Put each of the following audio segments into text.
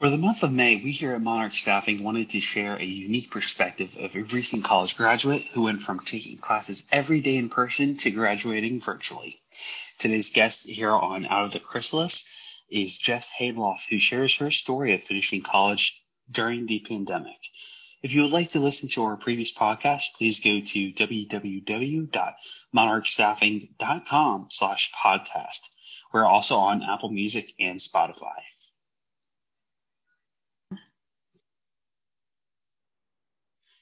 For the month of May, we here at Monarch Staffing wanted to share a unique perspective of a recent college graduate who went from taking classes every day in person to graduating virtually. Today's guest here on Out of the Chrysalis is Jess Hayloft, who shares her story of finishing college during the pandemic. If you would like to listen to our previous podcast, please go to www.monarchstaffing.com slash podcast. We're also on Apple Music and Spotify.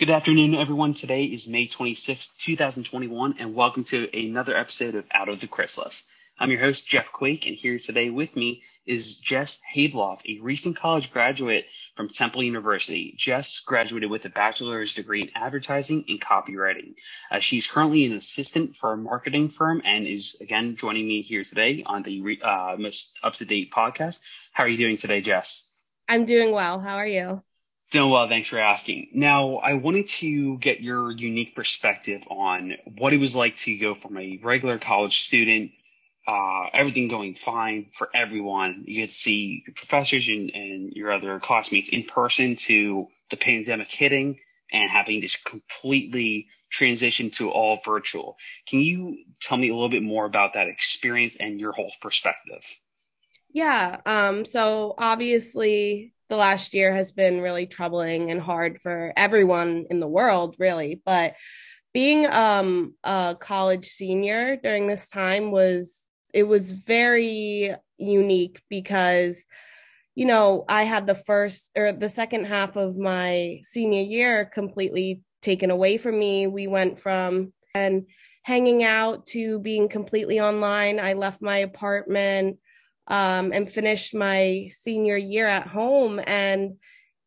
Good afternoon, everyone. Today is May 26th, 2021, and welcome to another episode of Out of the Chrysalis. I'm your host, Jeff Quake, and here today with me is Jess Hayloft, a recent college graduate from Temple University. Jess graduated with a bachelor's degree in advertising and copywriting. Uh, she's currently an assistant for a marketing firm and is again joining me here today on the uh, most up to date podcast. How are you doing today, Jess? I'm doing well. How are you? Doing well, thanks for asking. Now, I wanted to get your unique perspective on what it was like to go from a regular college student, uh, everything going fine for everyone. You get to see your professors and, and your other classmates in person to the pandemic hitting and having to completely transition to all virtual. Can you tell me a little bit more about that experience and your whole perspective? Yeah. Um, so obviously the last year has been really troubling and hard for everyone in the world, really. But being um, a college senior during this time was it was very unique because you know I had the first or the second half of my senior year completely taken away from me. We went from and hanging out to being completely online. I left my apartment um, and finished my senior year at home and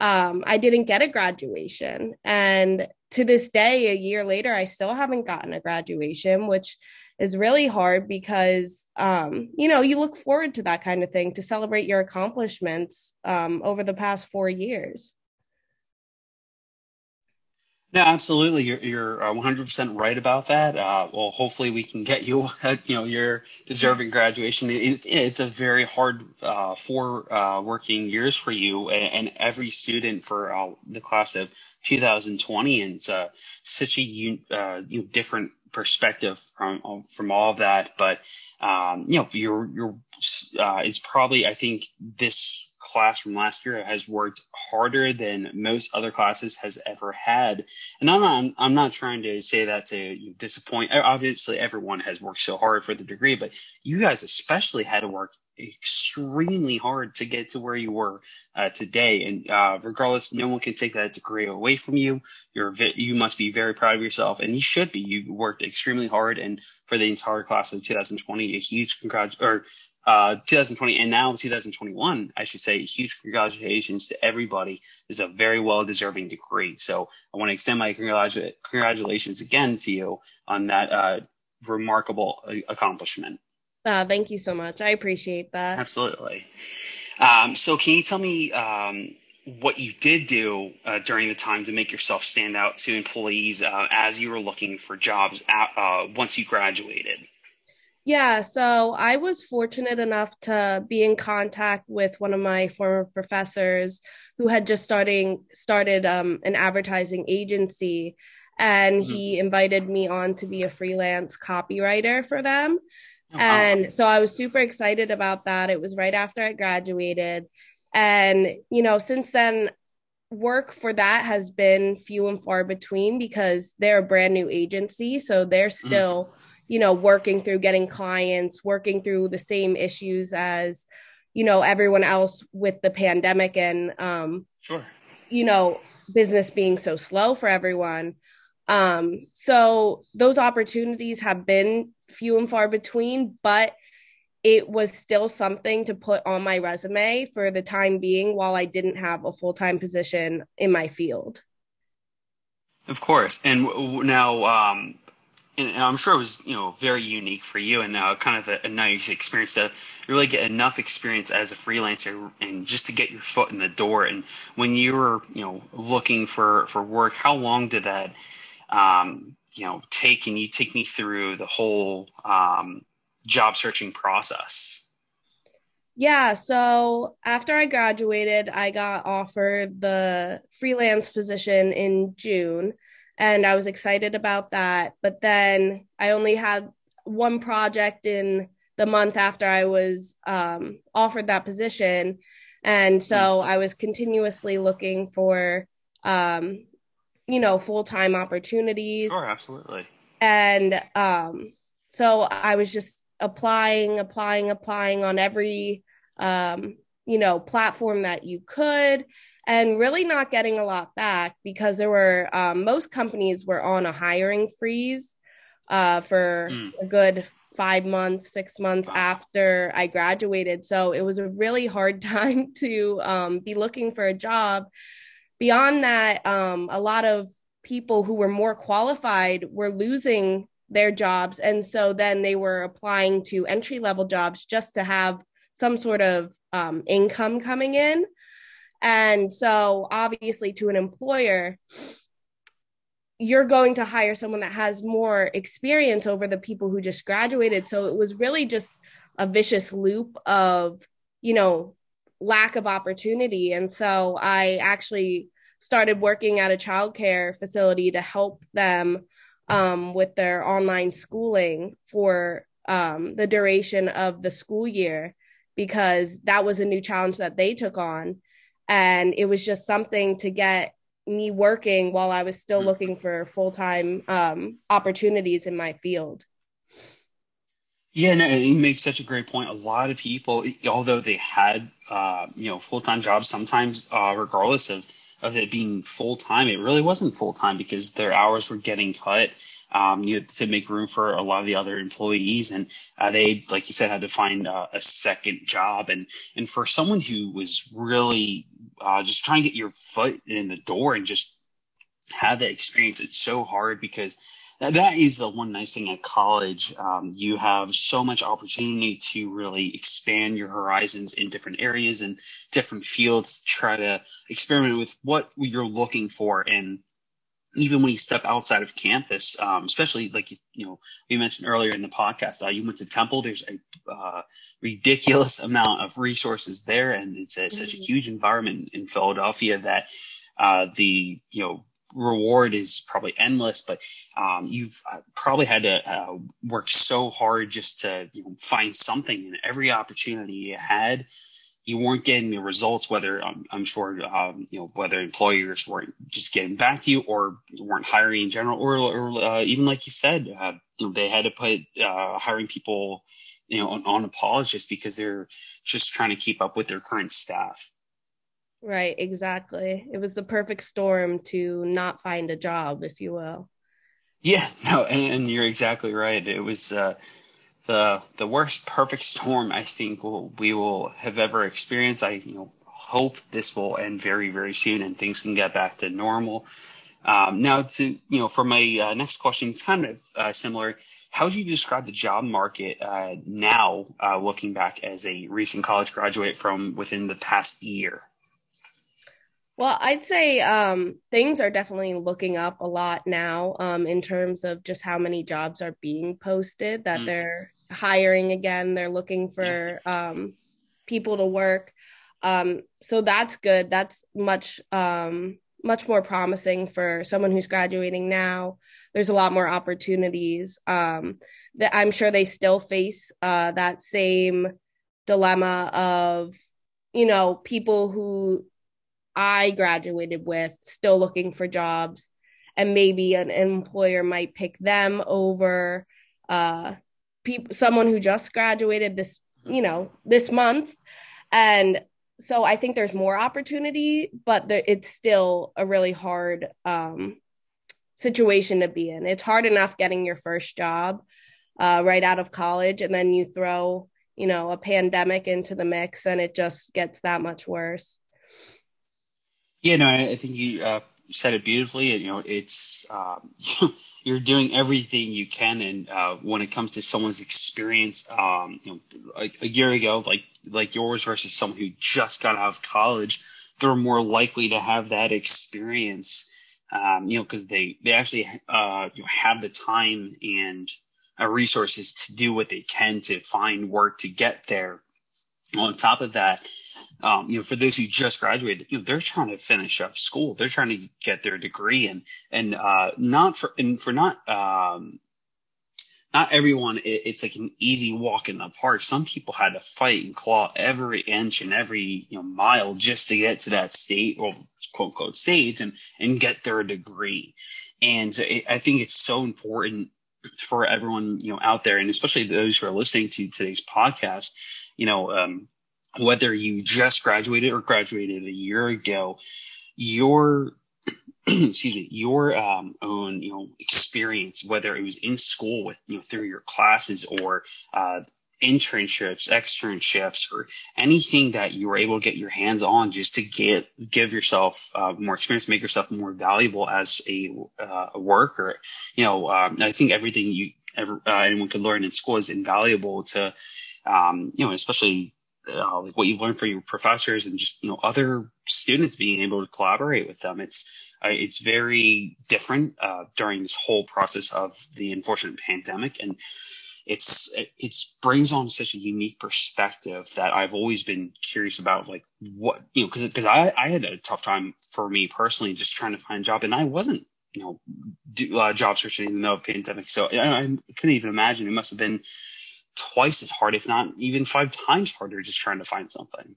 um, I didn't get a graduation. And to this day, a year later, I still haven't gotten a graduation, which is really hard because, um, you know, you look forward to that kind of thing to celebrate your accomplishments um, over the past four years. No, absolutely. You're you're 100% uh, right about that. Uh, well, hopefully we can get you, you know, your deserving graduation. It, it's a very hard uh, four uh, working years for you and, and every student for uh, the class of 2020, and it's uh, such a uh, you know, different perspective from from all of that. But um, you know, you're you're uh, it's probably I think this class from last year has worked harder than most other classes has ever had. And I'm not, I'm not trying to say that to disappoint. Obviously, everyone has worked so hard for the degree, but you guys especially had to work extremely hard to get to where you were uh, today. And uh, regardless, no one can take that degree away from you. You're you must be very proud of yourself, and you should be. You worked extremely hard, and for the entire class of 2020, a huge congrat or uh, 2020 and now 2021, I should say, huge congratulations to everybody. This is a very well deserving degree. So I want to extend my congratula- congratulations again to you on that uh, remarkable uh, accomplishment. Uh, thank you so much. I appreciate that. Absolutely. Um, so can you tell me um, what you did do uh, during the time to make yourself stand out to employees uh, as you were looking for jobs at, once you graduated? Yeah, so I was fortunate enough to be in contact with one of my former professors who had just starting started um, an advertising agency, and mm-hmm. he invited me on to be a freelance copywriter for them. Oh, and so I was super excited about that. It was right after I graduated, and you know, since then, work for that has been few and far between because they're a brand new agency, so they're mm. still. Mm you know working through getting clients working through the same issues as you know everyone else with the pandemic and um sure you know business being so slow for everyone um so those opportunities have been few and far between but it was still something to put on my resume for the time being while I didn't have a full-time position in my field. Of course. And now um and I'm sure it was you know very unique for you and uh, kind of a, a, nice experience to really get enough experience as a freelancer and just to get your foot in the door. And when you were you know looking for for work, how long did that um, you know take? And you take me through the whole um, job searching process? Yeah, so after I graduated, I got offered the freelance position in June, and I was excited about that. But then I only had one project in the month after I was um, offered that position. And so I was continuously looking for, um, you know, full time opportunities. Sure, absolutely. And um, so I was just applying, applying, applying on every um, you know, platform that you could and really not getting a lot back because there were um, most companies were on a hiring freeze uh, for mm. a good five months, six months wow. after I graduated. So it was a really hard time to um, be looking for a job. Beyond that, um, a lot of people who were more qualified were losing their jobs. And so then they were applying to entry level jobs just to have some sort of um, income coming in. And so, obviously, to an employer, you're going to hire someone that has more experience over the people who just graduated. So, it was really just a vicious loop of, you know, lack of opportunity. And so, I actually started working at a childcare facility to help them um, with their online schooling for um, the duration of the school year because that was a new challenge that they took on. And it was just something to get me working while I was still looking for full time um, opportunities in my field. Yeah, no, you make such a great point. A lot of people, although they had, uh, you know, full time jobs, sometimes, uh, regardless of, of it being full time, it really wasn't full time because their hours were getting cut um, you know, to make room for a lot of the other employees. And uh, they, like you said, had to find uh, a second job. And and for someone who was really uh, just try and get your foot in the door and just have that experience, it's so hard because that is the one nice thing at college. Um, you have so much opportunity to really expand your horizons in different areas and different fields, try to experiment with what you're looking for and even when you step outside of campus, um, especially like you, you know we mentioned earlier in the podcast, uh, you went to Temple. There's a uh, ridiculous amount of resources there, and it's a, mm-hmm. such a mm-hmm. huge environment in Philadelphia that uh, the you know reward is probably endless. But um, you've uh, probably had to uh, work so hard just to you know, find something, and every opportunity you had you weren't getting the results, whether I'm, I'm sure, um, you know, whether employers weren't just getting back to you or weren't hiring in general, or, or uh, even like you said, uh, you know, they had to put uh, hiring people, you know, on, on a pause just because they're just trying to keep up with their current staff. Right, exactly. It was the perfect storm to not find a job, if you will. Yeah, no, and, and you're exactly right. It was, uh, the the worst perfect storm I think we'll, we will have ever experienced. I you know hope this will end very very soon and things can get back to normal. Um, now to you know for my uh, next question, it's kind of uh, similar. How would you describe the job market uh, now, uh, looking back as a recent college graduate from within the past year? Well, I'd say um, things are definitely looking up a lot now um, in terms of just how many jobs are being posted that mm. they're hiring again. They're looking for um, people to work. Um, so that's good. That's much um, much more promising for someone who's graduating now. There's a lot more opportunities. Um, that I'm sure they still face uh, that same dilemma of you know people who I graduated with still looking for jobs, and maybe an employer might pick them over uh, people someone who just graduated this you know this month. And so i think there's more opportunity but it's still a really hard um, situation to be in. It's hard enough getting your first job uh, right out of college and then you throw you know a pandemic into the mix and it just gets that much worse. Yeah no i think you uh, said it beautifully and you know it's um, you're doing everything you can. And uh, when it comes to someone's experience, um, you know, like a year ago, like like yours versus someone who just got out of college, they're more likely to have that experience. Um, you know, because they they actually uh, you know, have the time and uh, resources to do what they can to find work to get there. On top of that, um, you know, for those who just graduated, you know, they're trying to finish up school. They're trying to get their degree and, and, uh, not for, and for not, um, not everyone, it, it's like an easy walk in the park. Some people had to fight and claw every inch and every, you know, mile just to get to that state or quote unquote state and, and get their degree. And it, I think it's so important for everyone, you know, out there and especially those who are listening to today's podcast, you know, um, whether you just graduated or graduated a year ago, your excuse me, your um, own you know experience, whether it was in school with you know through your classes or uh, internships, externships, or anything that you were able to get your hands on, just to get give yourself uh, more experience, make yourself more valuable as a, uh, a worker. You know, um, I think everything you ever uh, anyone could learn in school is invaluable to um, you know, especially uh, like what you learn from your professors and just you know other students being able to collaborate with them. It's uh, it's very different uh, during this whole process of the unfortunate pandemic, and it's it it's brings on such a unique perspective that I've always been curious about, like what you know, because because I I had a tough time for me personally just trying to find a job, and I wasn't you know do, uh, job searching in the middle of pandemic, so I, I couldn't even imagine. It must have been twice as hard, if not even five times harder, just trying to find something.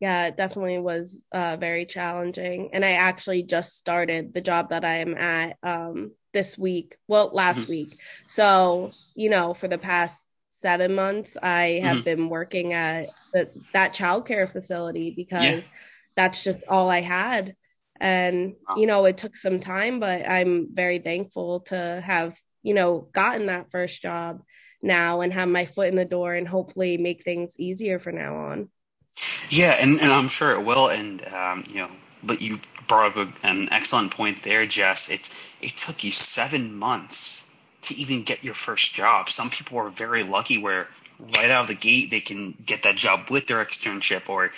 Yeah, it definitely was uh, very challenging. And I actually just started the job that I am at um, this week. Well, last mm-hmm. week. So, you know, for the past seven months, I have mm-hmm. been working at the, that childcare facility because yeah. that's just all I had. And, wow. you know, it took some time, but I'm very thankful to have you know, gotten that first job now and have my foot in the door and hopefully make things easier from now on. Yeah, and, and I'm sure it will. And, um, you know, but you brought up an excellent point there, Jess. It, it took you seven months to even get your first job. Some people are very lucky where right out of the gate they can get that job with their externship or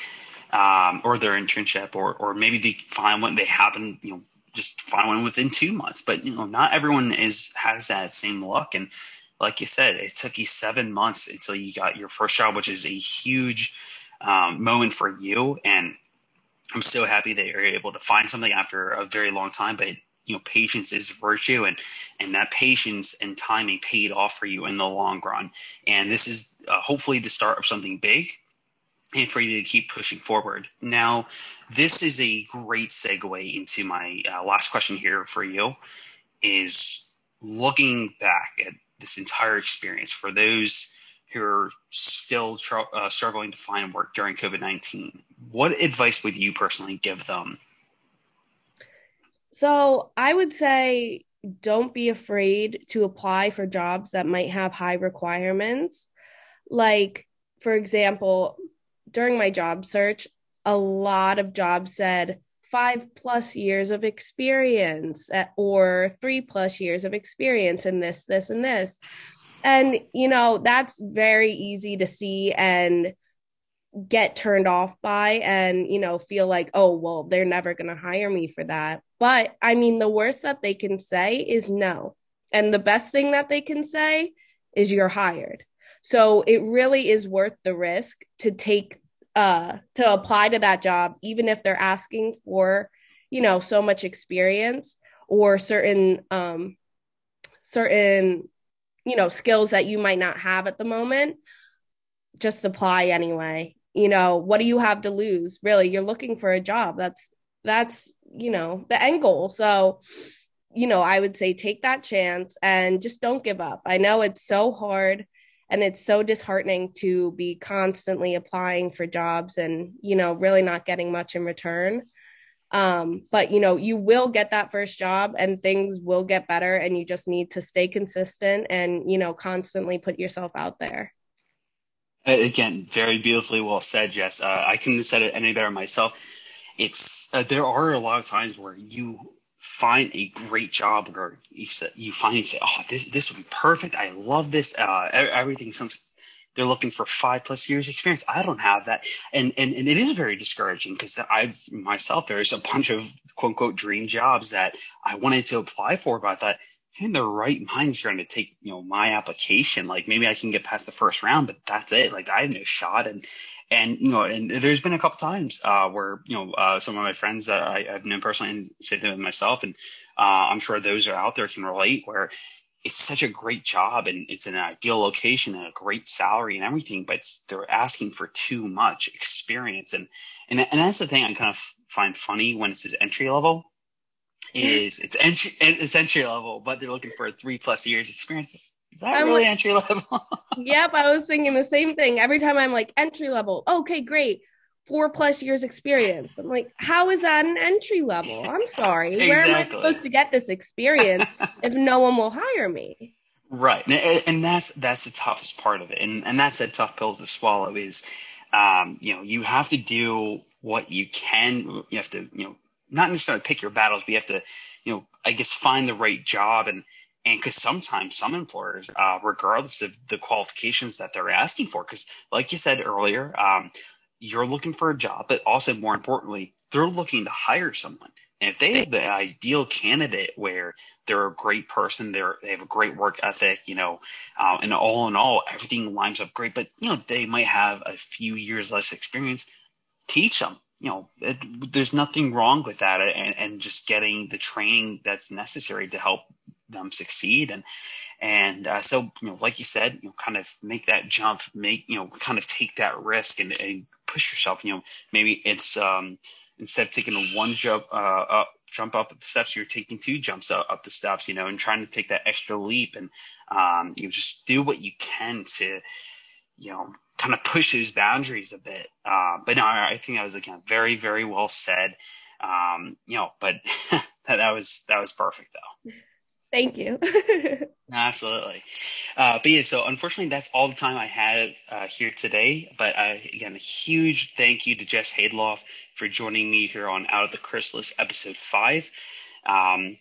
um, or their internship or or maybe they find one they happen you know just find one within two months. But you know, not everyone is has that same luck. And like you said, it took you seven months until you got your first job, which is a huge um, moment for you. And I'm so happy that you're able to find something after a very long time. But you know, patience is virtue, and and that patience and timing paid off for you in the long run. And this is uh, hopefully the start of something big and for you to keep pushing forward. Now, this is a great segue into my uh, last question here for you is looking back at this entire experience for those who are still tr- uh, struggling to find work during COVID-19. What advice would you personally give them? So, I would say don't be afraid to apply for jobs that might have high requirements. Like, for example, during my job search, a lot of jobs said five plus years of experience at, or three plus years of experience in this, this, and this. And, you know, that's very easy to see and get turned off by and, you know, feel like, oh, well, they're never going to hire me for that. But I mean, the worst that they can say is no. And the best thing that they can say is you're hired. So it really is worth the risk to take uh to apply to that job even if they're asking for, you know, so much experience or certain um certain you know, skills that you might not have at the moment. Just apply anyway. You know, what do you have to lose? Really, you're looking for a job. That's that's, you know, the end goal. So, you know, I would say take that chance and just don't give up. I know it's so hard and it's so disheartening to be constantly applying for jobs and you know really not getting much in return. Um, but you know you will get that first job and things will get better and you just need to stay consistent and you know constantly put yourself out there. Again very beautifully well said jess. Uh, i couldn't have said it any better myself. It's uh, there are a lot of times where you find a great job or you, say, you find say, oh, this, this would be perfect. I love this. Uh, everything sounds, they're looking for five plus years experience. I don't have that. And, and, and it is very discouraging because I've myself, there's a bunch of quote unquote dream jobs that I wanted to apply for, but I thought in their right minds going to take, you know, my application? Like maybe I can get past the first round, but that's it. Like I have no shot. And, and, you know, and there's been a couple times, uh, where, you know, uh, some of my friends that I, have known personally and say to myself, and, uh, I'm sure those are out there can relate where it's such a great job and it's an ideal location and a great salary and everything, but they're asking for too much experience. And, and, and that's the thing I kind of find funny when it says entry level is it's entry it's entry level, but they're looking for three plus years experience. Is that I'm really like, entry level? yep, I was thinking the same thing. Every time I'm like entry level, okay, great, four plus years experience. I'm like, how is that an entry level? I'm sorry, exactly. where am I supposed to get this experience if no one will hire me? Right, and that's that's the toughest part of it, and and that's a tough pill to swallow. Is um, you know you have to do what you can. You have to you know not necessarily pick your battles, but you have to, you know, I guess find the right job and and because sometimes some employers, uh, regardless of the qualifications that they're asking for, because like you said earlier, um, you're looking for a job, but also more importantly, they're looking to hire someone. And if they have the ideal candidate where they're a great person, they're they have a great work ethic, you know, uh, and all in all, everything lines up great, but you know they might have a few years less experience. Teach them, you know, it, there's nothing wrong with that and, and just getting the training that's necessary to help them succeed. And, and, uh, so, you know, like you said, you know, kind of make that jump, make, you know, kind of take that risk and, and push yourself, you know, maybe it's, um, instead of taking one jump, uh, up, jump up the steps, you're taking two jumps up, up the steps, you know, and trying to take that extra leap and, um, you know, just do what you can to, you know, kind of push those boundaries a bit. Uh, but no, I think that was again very, very well said. Um, you know, but that, that was that was perfect though. Thank you. Absolutely. Uh, but yeah, so unfortunately, that's all the time I have uh, here today. But uh, again, a huge thank you to Jess Haydeloff for joining me here on Out of the Chrysalis episode five. Um,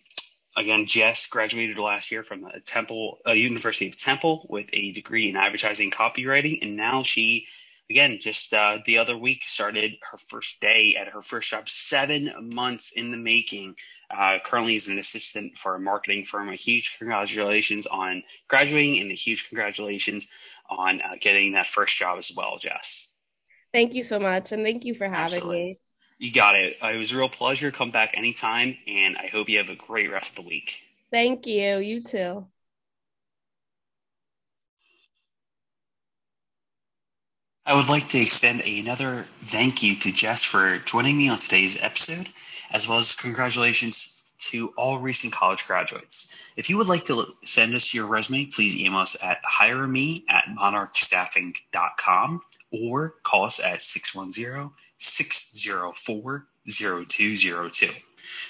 again, Jess graduated last year from the Temple uh, University of Temple with a degree in advertising copywriting, and now she, again, just uh, the other week started her first day at her first job, seven months in the making. Uh, currently is an assistant for a marketing firm. A huge congratulations on graduating, and a huge congratulations on uh, getting that first job as well, Jess. Thank you so much, and thank you for having Absolutely. me. You got it. Uh, it was a real pleasure. Come back anytime, and I hope you have a great rest of the week. Thank you. You too. I would like to extend another thank you to Jess for joining me on today's episode, as well as congratulations to all recent college graduates. If you would like to send us your resume, please email us at hireme at monarchstaffing.com or call us at 610-604-0202.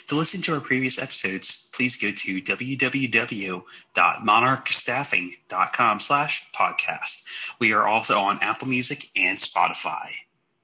To listen to our previous episodes, please go to www.monarchstaffing.com slash podcast. We are also on Apple Music and Spotify.